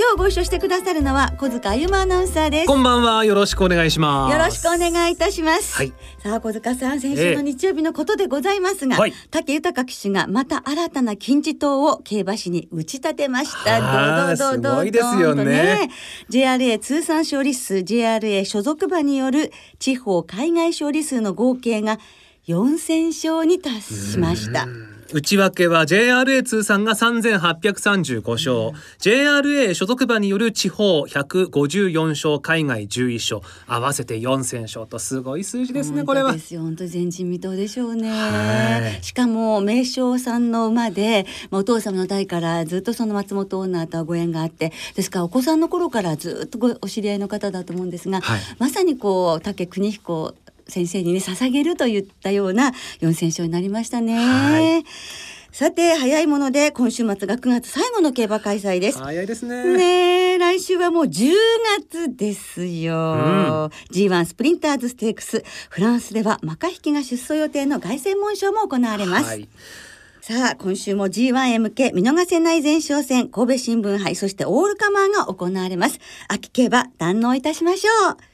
今日ご一緒してくださるのは小塚あゆまアナウンサーです。こんばんは。よろしくお願いします。よろしくお願いいたします、はい。さあ小塚さん先週の日曜日のことでございますが、はい。武豊騎手がまた新たな金字塔を競馬史に打ち立てました。はあどうどうどうどうすごいですよねどうと JRA 通算勝利数 JRA 所属馬による地方海外勝利数の合計が4000勝に達しました内訳は JRA 通算が3835勝、JRA 所属馬による地方154勝海外11勝合わせて4000勝とすごい数字ですねこれは本当ですよ。本当に前人未到でしょうね。はい。しかも名将さんの馬でまあお父様の代からずっとその松本オーナーとはご縁があってですからお子さんの頃からずっとごお知り合いの方だと思うんですが、はい。まさにこう武邦彦先生にね捧げるといったような4,000勝になりましたね。はい。さて早いもので今週末が9月最後の競馬開催です。早いですね。ねえ来週はもう10月ですよ、G1 スプリンターズステークスフランスではマカ引きが出走予定の凱旋門賞も行われます、はい。さあ今週も G1 へ向け見逃せない前哨戦神戸新聞杯そしてオールカマーが行われます。秋競馬堪能いたしましょう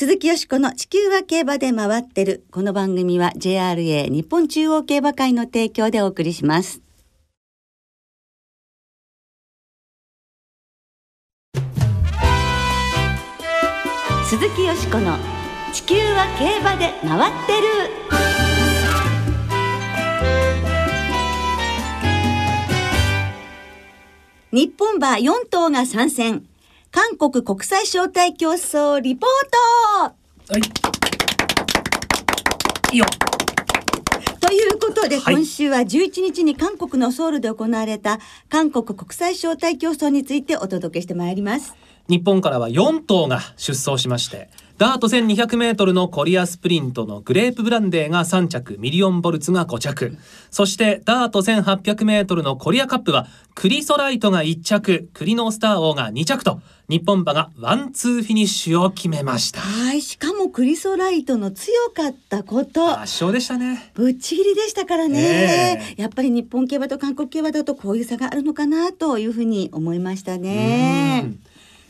鈴木よしこの地球は競馬で回ってる。この番組は JRA 日本中央競馬会の提供でお送りします。鈴木よしこの地球は競馬で回ってる。日本馬4頭が参戦。韓国国際招待競走リポート。はい。いいよ。ということで、はい。今週は11日に韓国のソウルで行われた韓国国際招待競走についてお届けしてまいります。日本からは4頭が出走しましてダート 1200m のコリアスプリントのグレープブランデーが3着ミリオンヴォルツが5着。そしてダート 1800m のコリアカップはクリソライトが1着。クリノスターオーが2着と日本馬がワンツーフィニッシュを決めました。はい、しかもクリソライトの強かったこと。圧勝でしたね。ぶっちぎりでしたからね、え。やっぱり日本競馬と韓国競馬だとこういう差があるのかなというふうに思いましたね。うん。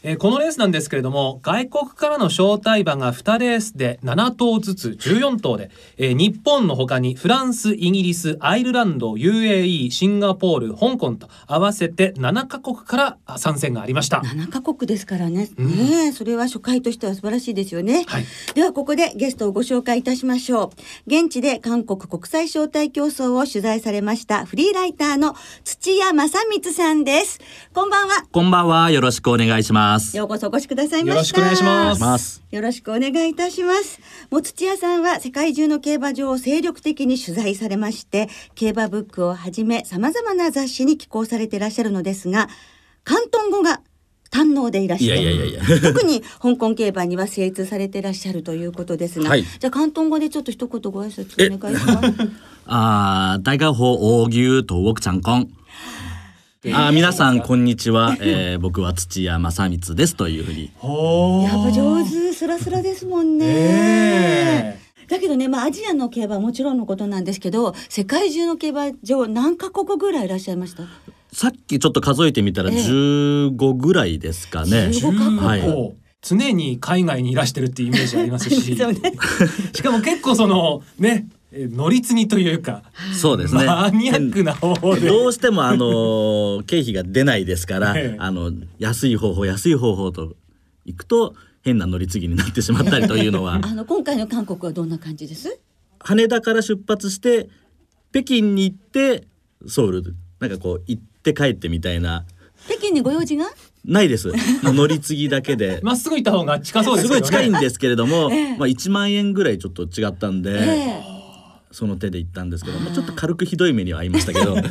えーこのレースなんですけれども外国からの招待馬が2レースで7頭ずつ14頭で、えー日本の他にフランスイギリスアイルランド UAE シンガポール香港と合わせて7カ国からあ参戦がありました。7カ国ですからね、うん。ねえそれは初回としては素晴らしいですよね、はい。ではここでゲストをご紹介いたしましょう。現地で韓国国際招待競争を取材されましたフリーライターの土屋正光さんです。こんばんは。こんばんは。よろしくお願いします。ようこそお越しくださいましたよろしくお願いしますます。よろしくお願いいたします。もう土屋さんは世界中の競馬場を精力的に取材されまして、競馬ブックをはじめ様々な雑誌に寄稿されていらっしゃるのですが、広東語が堪能でいらっしゃる。いやいやいやいや特に香港競馬には精通されていらっしゃるということですが、はいじゃあ広東語でちょっと一言ご挨拶お願いします。あー、大家好、大牛、東北ちゃんこん。あー、皆さん、こんにちは。えー、僕は土屋正光です。というふうに。やっぱ上手、スラスラですもんね。だけどね、まあ、アジアの競馬はもちろんのことなんですけど、世界中の競馬場何カ国ぐらいいらっしゃいました？さっきちょっと数えてみたらええ15ぐらいですかね。15カ国はい。常に海外にいらしてるっていうイメージありますし そうねしかも結構そのねえー乗り継ぎというか、そうですね。マニアックな方法で。どうしてもあのー 経費が出ないですから、ええ。あの安い方法安い方法と行くと変な乗り継ぎになってしまったりというのは。あの今回の韓国はどんな感じです？羽田から出発して北京に行ってソウルなんかこう行って帰ってみたいな。北京にご用事が？ないです。乗り継ぎだけで。まっすぐ行った方が近そうですね。ごい近いんですけれども、ええ。まあ1万円ぐらいちょっと違ったんで、ええその手で行ったんですけどもちょっと軽くひどい目には遭いましたけど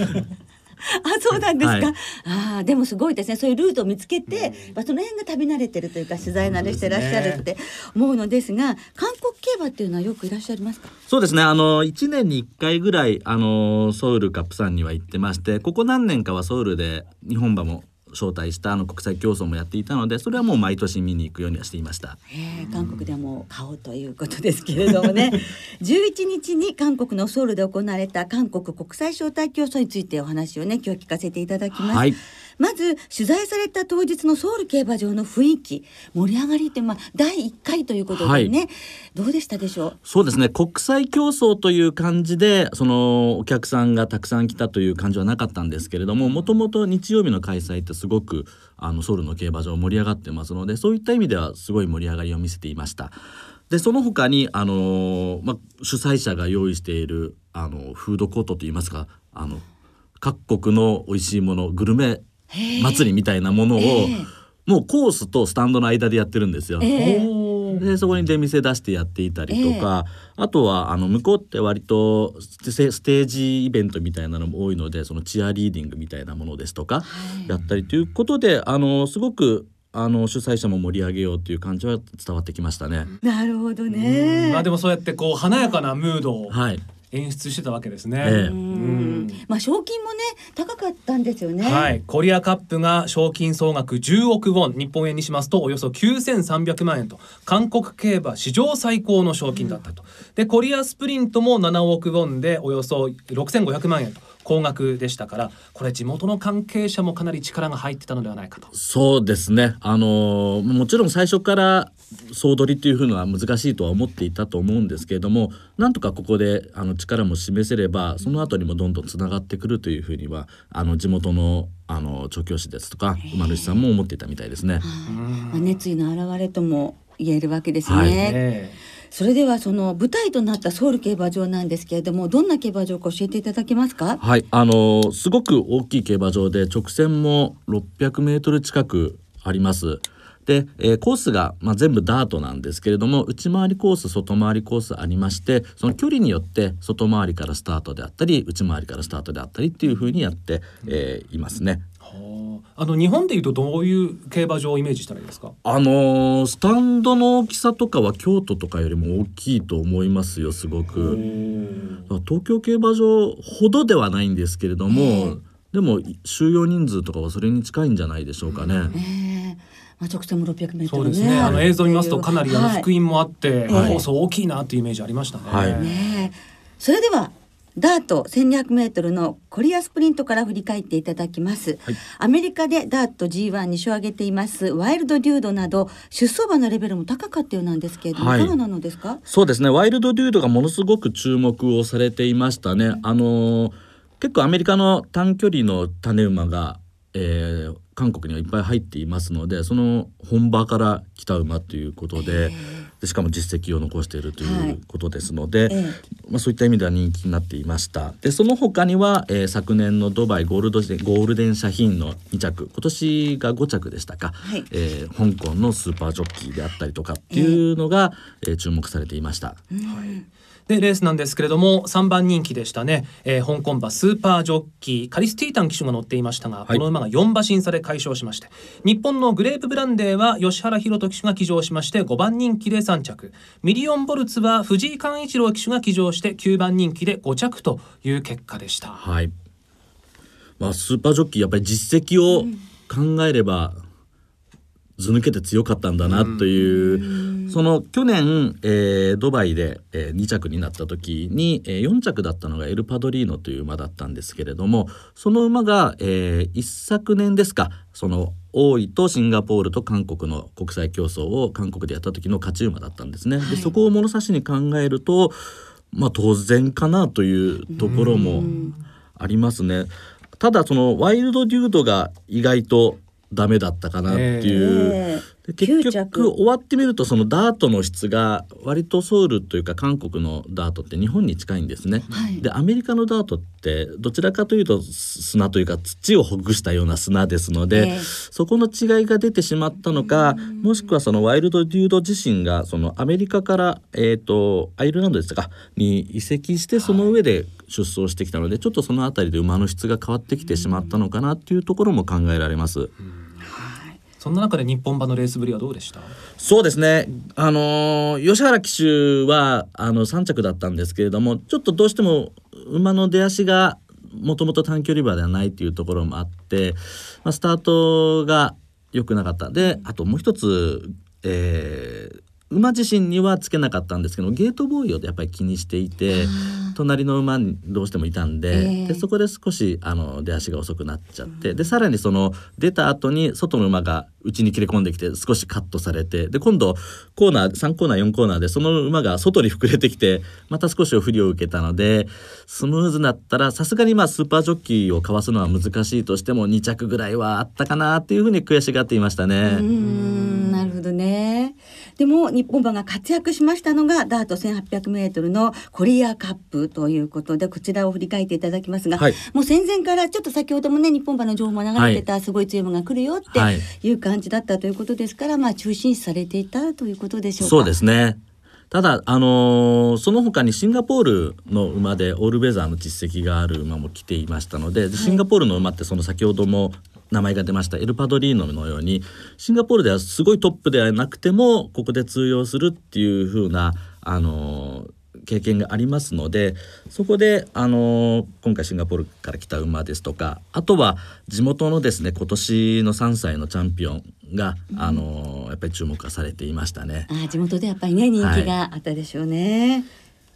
そうなんですか？はいああ、でもすごいですね。そういうルートを見つけて、まあその辺が旅慣れてるというか取材慣れしてらっしゃるって思うのですが、韓国競馬っていうのはよくいらっしゃいますか？そうですねあの1年に1回ぐらいあのソウルかプサンには行ってましてここ何年かはソウルで日本馬も招待したあの国際競争もやっていたのでそれはもう毎年見に行くようにはしていました。えー韓国ではもう顔ということですけれどもね。11日に韓国のソウルで行われた韓国国際招待競争についてお話をね今日聞かせていただきます、はいまず取材された当日のソウル競馬場の雰囲気盛り上がりってまあ第1回ということでね、はい。どうでしたでしょう？そうですね。国際競争という感じでそのお客さんがたくさん来たという感じはなかったんですけれどももともと日曜日の開催ってすごくあのソウルの競馬場盛り上がってますのでそういった意味ではすごい盛り上がりを見せていました。でその他にあの、まあ、主催者が用意しているあのフードコートといいますかあの各国の美味しいものグルメ祭りみたいなものを、ええ。もうコースとスタンドの間でやってるんですよ。でそこに出店出してやっていたりとか、あとはあの向こうって割とステステージイベントみたいなのも多いのでそのチアリーディングみたいなものですとか、やったりということであのすごくあの主催者も盛り上げようという感じは伝わってきましたね。なるほどうん。ねまあでもそうやってこう華やかなムードをはい、演出してたわけですね。ええ。ううん。んまあ賞金もね高かったんですよね。はい、コリアカップが賞金総額10億ウォン日本円にしますとおよそ9300万円と韓国競馬史上最高の賞金だったと、でコリアスプリントも7億ウォンでおよそ6500万円と高額でしたからこれ地元の関係者もかなり力が入ってたのではないかと。そうですね。あのもちろん最初から総取りというのは難しいとは思っていたと思うんですけれどもなんとかここであの力も示せればその後にもどんどんつながってくるというふうにはあの地元のあの調教師ですとか馬主さんも思っていたみたいですね。まあ、熱意の表れとも言えるわけですね、はい。えそれではその舞台となったソウル競馬場なんですけれどもどんな競馬場か教えていただけますか？はい、あのすごく大きい競馬場で直線も600メートル近くあります。で、えーコースが、まあ、全部ダートなんですけれども内回りコース外回りコースありましてその距離によって外回りからスタートであったり内回りからスタートであったりっていう風にやって、えーいますね。はああの日本でいうとどういう競馬場をイメージしたらいいですか？あのースタンドの大きさとかは京都とかよりも大きいと思いますよすごく。東京競馬場ほどではないんですけれども、でも収容人数とかはそれに近いんじゃないでしょうかね。ええ。まあ、直線も600メートルね。そうですね。あの映像見ますとかなりあのはい。福音もあって、はいコース大きいなというイメージありましたね。はい。ねえ。それではダート1200メートルのコリアスプリントから振り返っていただきます、はい。アメリカでダート G1 に勝を挙げています。ワイルドデュードなど出走馬のレベルも高かったようなんですけれども、はい。いかがなのですか？そうですね。ワイルドデュードがものすごく注目をされていましたね。あのー結構アメリカの短距離の種馬が、えー韓国にはいっぱい入っていますのでその本場から来た馬ということででしかも実績を残しているとはい。いうことですので、ええ。まあ、そういった意味では人気になっていました。でその他には、えー昨年のドバイゴールドゴールデンシャヒーンの2着。今年が5着でしたか、はい。えー香港のスーパージョッキーであったりとかっていうのが、えー注目されていました。でレースなんですけれども3番人気でしたね、えー香港馬スーパージョッキーカリスティータン騎手が乗っていましたが、はい。この馬が4馬身差で快勝しまして日本のグレープブランデーは吉原弘人騎手が騎乗しまして5番人気で3着。ミリオンボルツは藤井寛一郎騎手が騎乗して9番人気で5着という結果でした。はい。まあ、スーパージョッキーやっぱり実績を考えればず抜けて強かったんだなという、その去年、えードバイで、え2着になった時に、え4着だったのがエルパドリーノという馬だったんですけれどもその馬が、えー一昨年ですかその王位とシンガポールと韓国の国際競争を韓国でやった時の勝ち馬だったんですね。でそこを物差しに考えるとまあ当然かなというところもありますね。ただそのワイルドデュードが意外とダメだったかなっていう、えで結9着。局終わってみるとそのダートの質が割とソウルというか韓国のダートって日本に近いんですね。はい。でアメリカのダートってどちらかというと砂というか土をほぐしたような砂ですので、ええ。そこの違いが出てしまったのかもしくはそのワイルドデュード自身がそのアメリカから、えー、とアイルランドでしたかに移籍してその上で出走してきたので、ちょっとその辺りで馬の質が変わってきてしまったのかなっていうところも考えられます。そんな中で日本馬のレースぶりはどうでした？そうですね。あのー吉原騎手はあの3着だったんですけれども、ちょっとどうしても馬の出足がもともと短距離馬ではないっていうところもあって、まあ、スタートが良くなかった。で、あともう一つ、えー馬自身にはつけなかったんですけどゲートボーイをやっぱり気にしていて隣の馬にどうしてもいたんで,、ええでそこで少しあの出足が遅くなっちゃってでさらにその出た後に外の馬が内に切れ込んできて少しカットされてで今度コーナー3コーナー4コーナーでその馬が外に膨れてきてまた少し不利を受けたのでスムーズだったらさすがにまあスーパージョッキーをかわすのは難しいとしても2着ぐらいはあったかなっていうふうに悔しがっていましたうーね。んなるほどね。でも日本馬が活躍しましたのがダート 1800m のコリアカップということでこちらを振り返っていただきますが、はいもう戦前からちょっと先ほどもね日本馬の情報も流れてた、すごい強い馬が来るよってはいいう感じだったということですから、まあ中心視されていたということでしょうか。そうですね。ただ、あのーその他にシンガポールの馬でオールウェザーの実績がある馬も来ていましたので、でシンガポールの馬ってその先ほども名前が出ましたエルパドリーノのようにシンガポールではすごいトップではなくてもここで通用するっていう風なあの経験がありますのでそこで、あの今回シンガポールから来た馬ですとかあとは地元のですね今年の3歳のチャンピオンが、あのやっぱり注目がされていましたね。あ地元でやっぱりね人気があったでしょうね。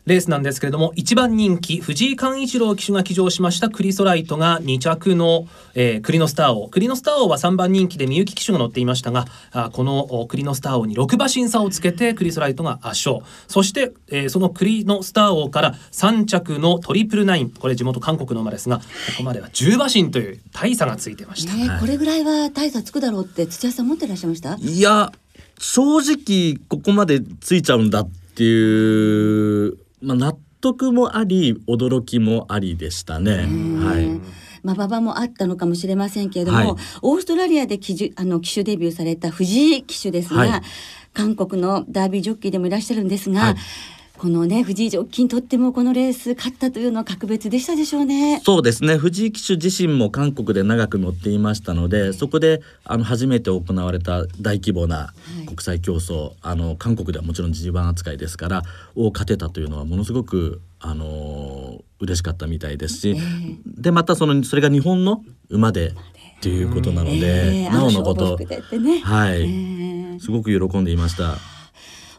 レースなんですけれども一番人気藤井寛一郎騎手が騎乗しましたクリソライトが2着の、えー、クリノスター王。クリノスター王は3番人気でみゆき騎手が乗っていましたがあこのおクリノスター王に6馬身差をつけてクリソライトが圧勝。そして、えーそのクリノスター王から3着のトリプルナイン。これ地元韓国の馬ですがここまでは10馬身という大差がついてました。ね、はいこれぐらいは大差つくだろうって土屋さん持ってらっしゃいました？いや正直ここまでついちゃうんだっていう、まあ、納得もあり驚きもありでしたね。はい。まあ、馬場もあったのかもしれませんけれども、はい。オーストラリアで騎手あの騎手デビューされた藤井騎手ですが、はい。韓国のダービージョッキーでもいらっしゃるんですが、はいこのね藤井ジョッキーにとってもこのレース勝ったというのは格別でしたでしょうね。そうですね。藤井騎手自身も韓国で長く乗っていましたのでそこであの初めて行われた大規模ない。国際競争、あの韓国ではもちろん G1 扱いですからを勝てたというのはものすごくあの嬉しかったみたいですし、でまたそのそれが日本の馬でっていうことなので、えーなおのことね。はい、えーすごく喜んでいました。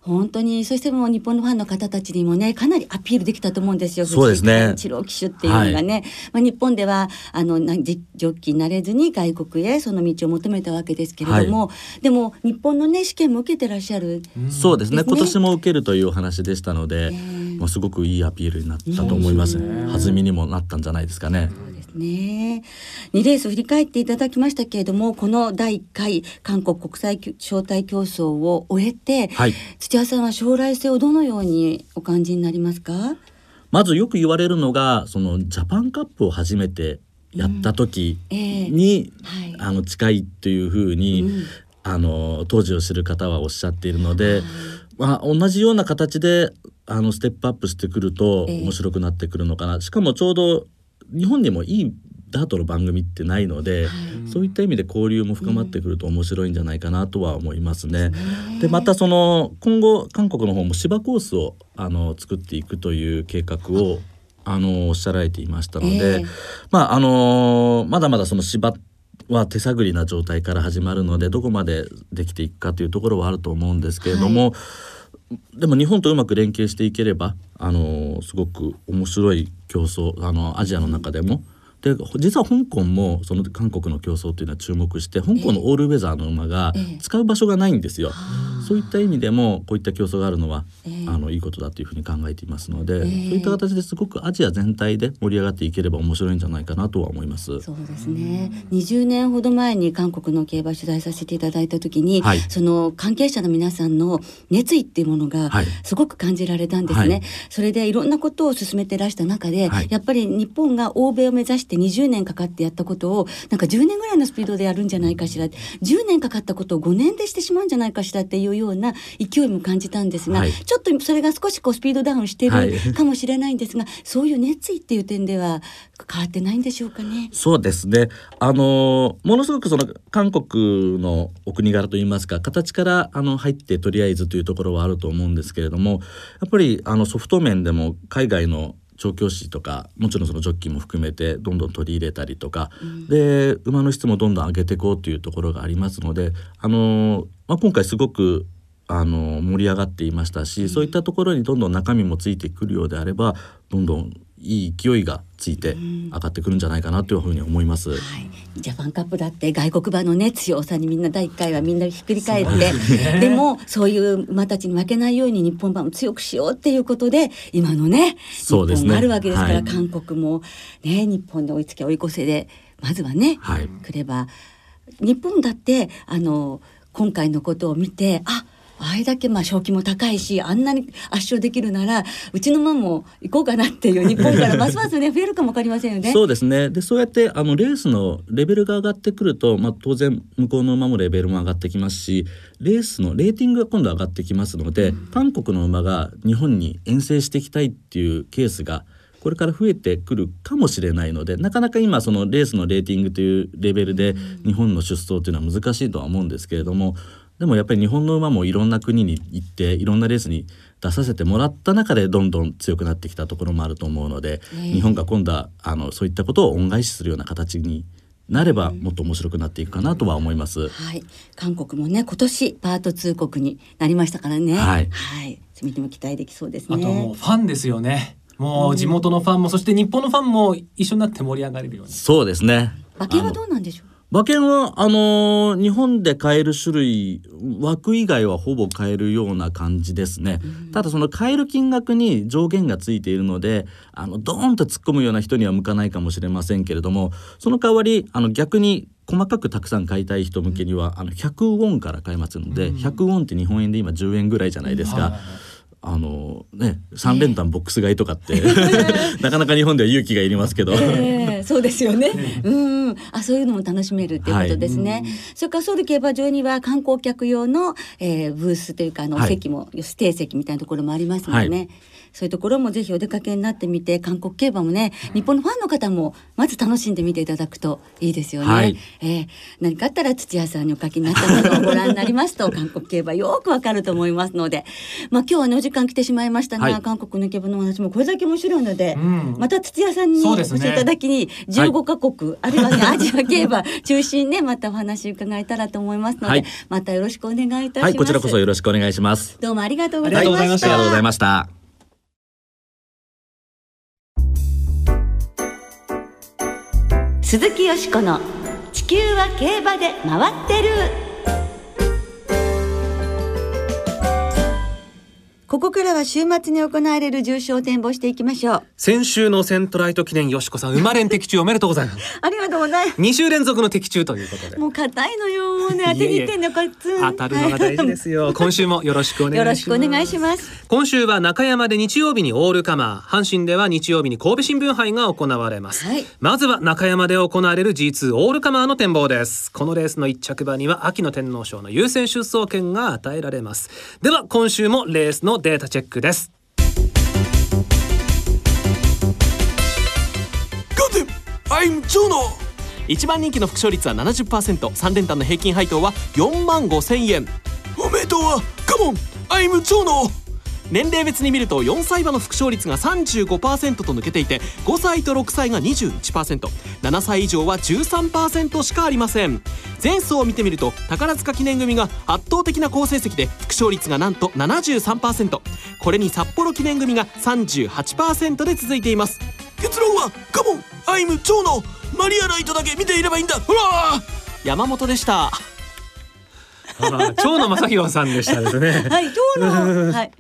本当にそしてもう日本のファンの方たちにもねかなりアピールできたと思うんですよ。そうですね。藤井寛一郎騎手っていうのがね、まあ、日本ではあのなジジョッキーになれずに外国へその道を求めたわけですけれども、でも日本のね試験も受けてらっしゃる、そうですね。今年も受けるというお話でしたので、ーまあ、すごくいいアピールになったと思います、弾みにもなったんじゃないですかね。ね2レース振り返っていただきましたけれどもこの第1回韓国国際招待競争を終えて、はい。土屋さんは将来性をどのようにお感じになりますか？まずよく言われるのがそのジャパンカップを初めてやった時ええ。に、はい。あの近いというふうに、うん。あの当時を知る方はおっしゃっているので、まあ、同じような形であのステップアップしてくるとええ。面白くなってくるのかな、しかもちょうど日本にもいいダートの番組ってないので、そういった意味で交流も深まってくると面白いんじゃないかなとは思いますね。でまたその今後韓国の方も芝コースをあの作っていくという計画をあのおっしゃられていましたので、ええ。まああのまだまだその芝は手探りな状態から始まるのでどこまでできていくかというところはあると思うんですけれども、でも日本とうまく連携していければあのすごく面白い競争あのアジアの中でも。で実は香港もその韓国の競争というのは注目して香港のオールウェザーの馬がええ。使う場所がないんですよ。そういった意味でもこういった競争があるのは、ええ。ああのいいことだというふうに考えていますので、えーそういった形ですごくアジア全体で盛り上がっていければ面白いんじゃないかなとは思います。そうですね。20年ほど前に韓国の競馬取材させていただいた時に、はい。その関係者の皆さんの熱意っていうものがはい。すごく感じられたんですね。はい。それでいろんなことを進めてらした中で、はい。やっぱり日本が欧米を目指して20年かかってやったことをなんか10年ぐらいのスピードでやるんじゃないかしら。10年かかったことを5年でしてしまうんじゃないかしらっていうような勢いも感じたんですが、はいちょっとそれが少しこうスピードダウンしてはいるかもしれないんですが、そういう熱意っていう点では変わってないんでしょうかね？そうですね。あのものすごくその韓国のお国柄といいますか形からあの入ってとりあえずというところはあると思うんですけれどもやっぱりあのソフト面でも海外の調教師とかもちろんそのジョッキーも含めてどんどん取り入れたりとか、で馬の質もどんどん上げていこうというところがありますのであの、まあ、今回すごくあの盛り上がっていましたし、そういったところにどんどん中身もついてくるようであればどんどんいい勢いがついて上がってくるんじゃないかなというふうに思います。はい、ジャパンカップだって外国馬のね強さにみんな第1回はみんなひっくり返って。で,、もそういう馬たちに負けないように日本馬も強くしようっていうことで今のねそうですね。日本があるわけですから、はい。韓国もね日本で追いつけ追い越せでまずはね、はい。くれば。日本だってあの今回のことを見てああれだけまあ賞金も高いしあんなに圧勝できるならうちの馬も行こうかなっていう日本からますますね 増えるかもわかりませんよね。そうですね。でそうやってあのレースのレベルが上がってくると、まあ、当然向こうの馬もレベルも上がってきますしレースのレーティングが今度上がってきますので、韓国の馬が日本に遠征していきたいっていうケースがこれから増えてくるかもしれないのでなかなか今そのレースのレーティングというレベルで日本の出走というのは難しいとは思うんですけれどもでもやっぱり日本の馬もいろんな国に行っていろんなレースに出させてもらった中でどんどん強くなってきたところもあると思うので、ええ日本が今度はあのそういったことを恩返しするような形になればもっと面白くなっていくかなとは思います。はい、韓国もね今年パート2国になりましたからね。はいはい、そういう意味でも期待できそうですあともうね。ファンですよねもう地元のファンも、そして日本のファンも一緒になって盛り上がれるようにそうですね。馬券はどうなんでしょう？馬券はあのー日本で買える種類枠以外はほぼ買えるような感じですね、ただその買える金額に上限がついているのであのドーンと突っ込むような人には向かないかもしれませんけれどもその代わりあの逆に細かくたくさん買いたい人向けには、あの100ウォンから買えますので、100ウォンって日本円で今10円ぐらいじゃないですか。はいはいはいあのね3連単ボックス買いとかって、なかなか日本では勇気がいりますけど、ええそうですよ ね。うん、あ、そういうのも楽しめるっていうことですね。それからソウル競馬場には観光客用の、えー、ブースというかあの、はい。席も指定席みたいなところもありますのでね。はいそういうところもぜひお出かけになってみて韓国競馬もね日本のファンの方もまず楽しんでみていただくといいですよね。はいえー何かあったら土屋さんにお書きになったものをご覧になりますと 韓国競馬よくわかると思いますので、まあ今日はねお時間来てしまいましたが、はい韓国の競馬のお話もこれだけ面白いので、うんまた土屋さんにお越しいただきに15カ国、あるいはねアジア競馬中心にね またお話伺えたらと思いますので、はいまたよろしくお願いいたします。はいこちらこそよろしくお願いします。どうもあり。がとうございましたありがとうございました。鈴木よしこの地球は競馬で回ってる。ここからは週末に行われる重賞を展望していきましょう。先週のセントライト記念よしこさん生まれん的中おめでとうございます。ありがとうございます。2週連続の的中ということで。もう硬いのよもうね当てにいってんのこいつ当たるのが大事ですよ。今週もよろしくお願いします。よろしくお願いします。今週は中山で日曜日にオールカマー。阪神では日曜日に神戸新聞杯が行われます、はい。まずは中山で行われる G2 オールカマーの展望です。このレースの一着馬には秋の天皇賞の優先出走権が与えられます。では今週もレースのデータチェックです。ガテン I'm ジョノ一番人気の副賞率は 70%3 連単の平均配当は4万5千円。おめでとうはカモン I'm ジョノ年齢別に見ると4歳馬の副賞率が35%と抜けていて5歳と6歳が 21%7 歳以上は13%しかありません。前走を見てみると宝塚記念組が圧倒的な好成績で副賞率がなんと73%これに札幌記念組が38%で続いています。結論はカモン I'm ジョノマリアライトだけ見ていればいいんだ。ほら山本でした。長野正弘さんでしたですね。はい今日のはい。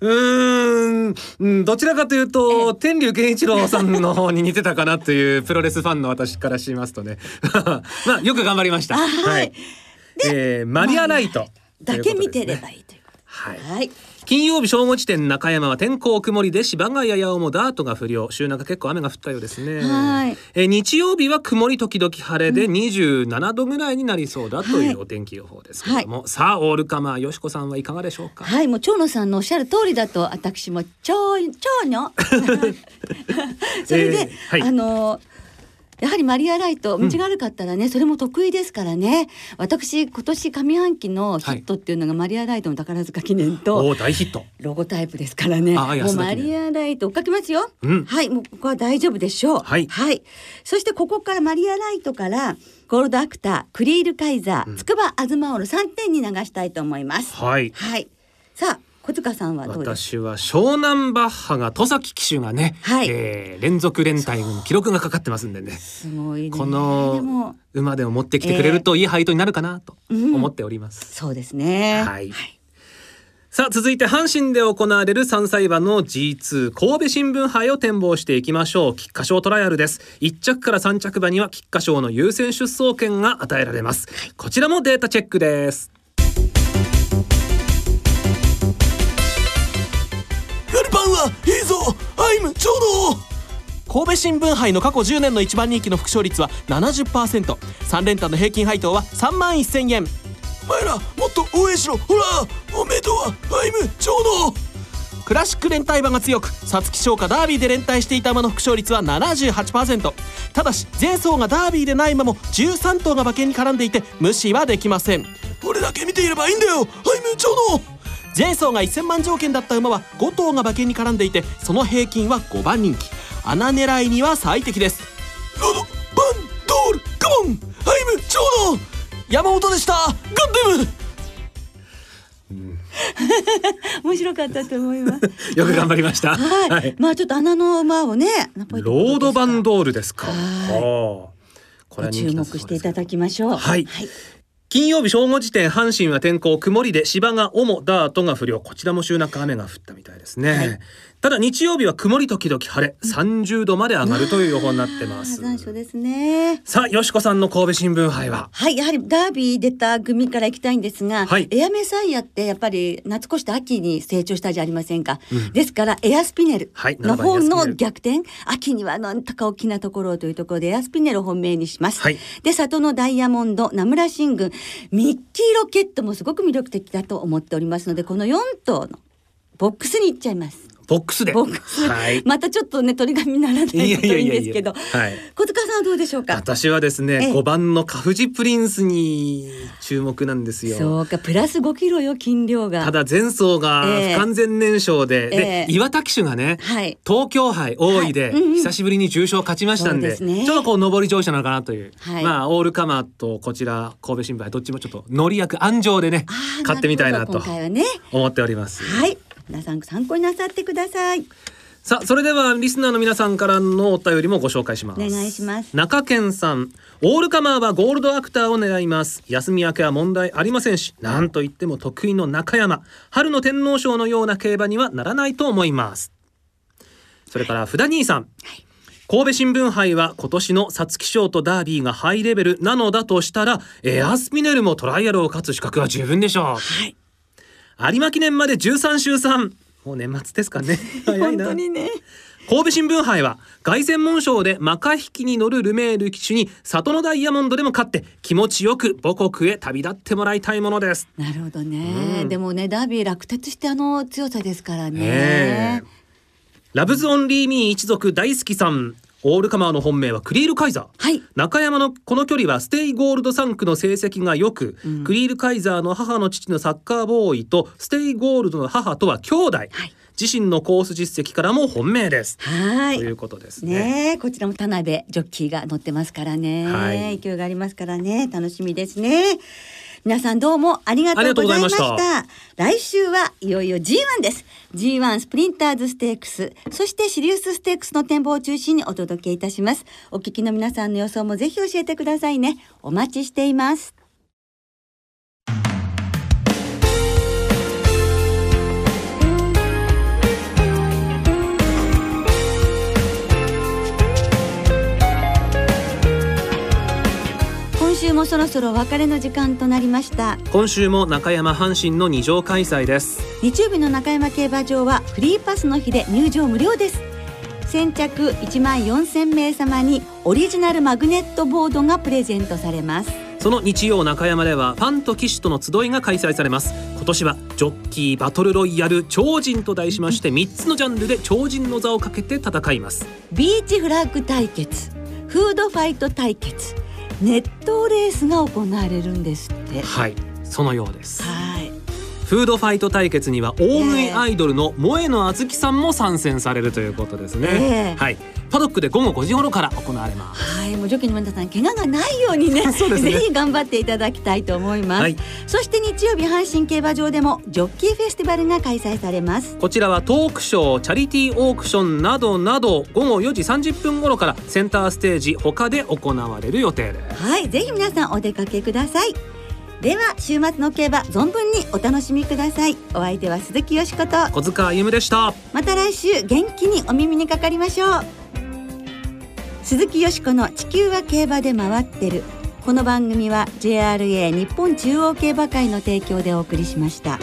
うーんうん、どちらかというと天竜源一郎さんの方に似てたかなというプロレスファンの私からしますとね まあよく頑張りました。あはいえーマリアライトだけ見てればいい。というこはいと。はい。金曜日正午時点中山は天候曇りで芝がやや重ダートが不良。週中結構雨が降ったようですね。はい。えー日曜日は曇り時々晴れで27度ぐらいになりそうだとはい。いうお天気予報ですけれども、さあオールカマーよしこさんはいかがでしょうか？はい、もう長野さんのおっしゃる通りだと私も長長女それで、えーはい。あのやはりマリアライト道が悪かったらね、それも得意ですからね私今年上半期のヒットっていうのがマリアライトの宝塚記念と、大ヒットロゴタイプですからね。あもうマリアライト追っかけますよ。うんはい、もうここは大丈夫でしょう。はいそしてここからマリアライトからゴールドアクター、クリールカイザー、筑波アズマオール3点に流したいと思います。はいはい。さあ小塚さんはどうですか？私は湘南バッハが戸崎騎手がね、はい。えー連続連帯の記録がかかってますんでね。すごいね。こでのも馬でも持ってきてくれるといい配当になるかなとうん。思っております。そうですね。はい。さあ続いて阪神で行われる3歳馬の G2 神戸新聞杯を展望していきましょう。菊花賞トライアルです。1着から3着馬には菊花賞の優先出走権が与えられます。こちらもデータチェックですガルパンはいいぞ。アイムちょうど。神戸新聞杯の過去10年の一番人気の副勝率は 70%3 連単の平均配当は3万1000円。前らもっと応援しろ。ほらおめでとうはアイムちょうど。クラシック連帯馬が強く皐月賞かダービーで連帯していた馬の副勝率は78%ただし前走がダービーでない馬も13頭が馬券に絡んでいて無視はできません。俺だけ見ていればいいんだよ。アイムちょうど前走が1000万条件だった馬は5頭が馬券に絡んでいてその平均は5番人気。穴狙いには最適です。ロドバンドールカモンアイムちょうど山本でした。ガッデム。面白かったと思います。よく頑張りました。はい、はい。まあちょっと穴の馬をね、ロードバンどドールですか。はい。これ注目していただきましょう。はい金曜日正午時点阪神は天候曇りで芝が主ダートが不良。こちらも週中雨が降ったみたいですね、はい。ただ日曜日は曇り時々晴れ30度まで上がるという予報になってます残暑ですね。さあよしこさんの神戸新聞杯は？はい、やはりダービー出た組から行きたいんですが、はいエアメサイアってやっぱり夏越して秋に成長したじゃありませんか。ですからエアスピネルはいの方7番エアスピネルの逆転、秋にはなんとか大きなところをというところでエアスピネルを本命にします。はいで、里のダイヤモンド、名村新軍、ミッキーロケットもすごく魅力的だと思っておりますので、この4頭のボックスに行っちゃいます。ボックスで。ボックス、はい。またちょっとね鳥紙にならないといいんですけど、はい。小塚さんはどうでしょうか？私はですね、ええ。5番のカフジプリンスに注目なんですよ。そうか、プラス5キロよ斤量が。ただ前走がええ。不完全燃焼で、えでえ岩田騎手がね、はい。東京杯大井ではい。うんうん。久しぶりに重賞勝ちましたんで,、ちょっとこう上り調子なのかなという、はい。まあオールカマーとこちら神戸新聞杯どっちもちょっと乗り役安城でね買ってみたいなと。思っております。はい。皆さん参考になさってください。さあそれではリスナーの皆さんからのお便りもご紹介します。お願いします。中堅さん。オールカマーはゴールドアクターを狙います。休み明けは問題ありませんしなんといっても得意の中山。春の天皇賞のような競馬にはならないと思います。それから札兄さん、神戸新聞杯は今年の皐月賞とダービーがハイレベルなのだとしたらエアスピネルもトライアルを勝つ資格は十分でしょう。はい。有馬記念まで13週3もう年末ですかね 本当にね。神戸新聞杯は凱旋門賞でマカヒキに乗るルメール騎手にサトノダイヤモンドでも勝って気持ちよく母国へ旅立ってもらいたいものです。なるほどね。うんでもね、ダービー落鉄してあの強さですからね。ラブズオンリーミー一族大好きさんオールカマーの本命はクリールカイザー。はい。中山のこの距離はステイゴールド産駒の成績が良く、うん。クリールカイザーの母の父のサッカーボーイとステイゴールドの母とは兄弟、はい。自身のコース実績からも本命です、はい。ということですね。ねえこちらも田辺ジョッキーが乗ってますからね、はい。勢いがありますからね。楽しみですね皆さんどうもありがとうございました。来週はいよいよ G1 です。G1 スプリンターズステークス。そしてシリウスステークスの展望を中心にお届けいたします。お聞きの皆さんの予想もぜひ教えてくださいね。お待ちしています。もそろそろお別れの時間となりました。今週も中山阪神の二乗開催です。日曜日の中山競馬場はフリーパスの日で入場無料です。先着1万4000名様にオリジナルマグネットボードがプレゼントされます。その日曜中山ではファンと騎手との集いが開催されます。今年はジョッキーバトルロイヤル超人と題しまして3つのジャンルで超人の座をかけて戦います。ビーチフラッグ対決フードファイト対決熱湯レースが行われるんですって。はいそのようです。はいフードファイト対決には大食いアイドルの萌えのあずきさんも参戦されるということですね、ええ。はい。パドックで午後5時頃から行われます。はい、もうジョッキーの皆さん怪我がないようにね ね。ぜひ頑張っていただきたいと思います、はい。そして日曜日阪神競馬場でもジョッキーフェスティバルが開催されます。こちらはトークショーチャリティーオークションなどなど午後4時30分頃からセンターステージ他で行われる予定です。はい、ぜひ皆さんお出かけくださいでは週末の競馬存分にお楽しみください。お相手は鈴木よしこと。小塚歩夢でした。また来週元気にお耳にかかりましょう。鈴木よしこの地球は競馬で回ってる。この番組は JRA 日本中央競馬会の提供でお送りしました。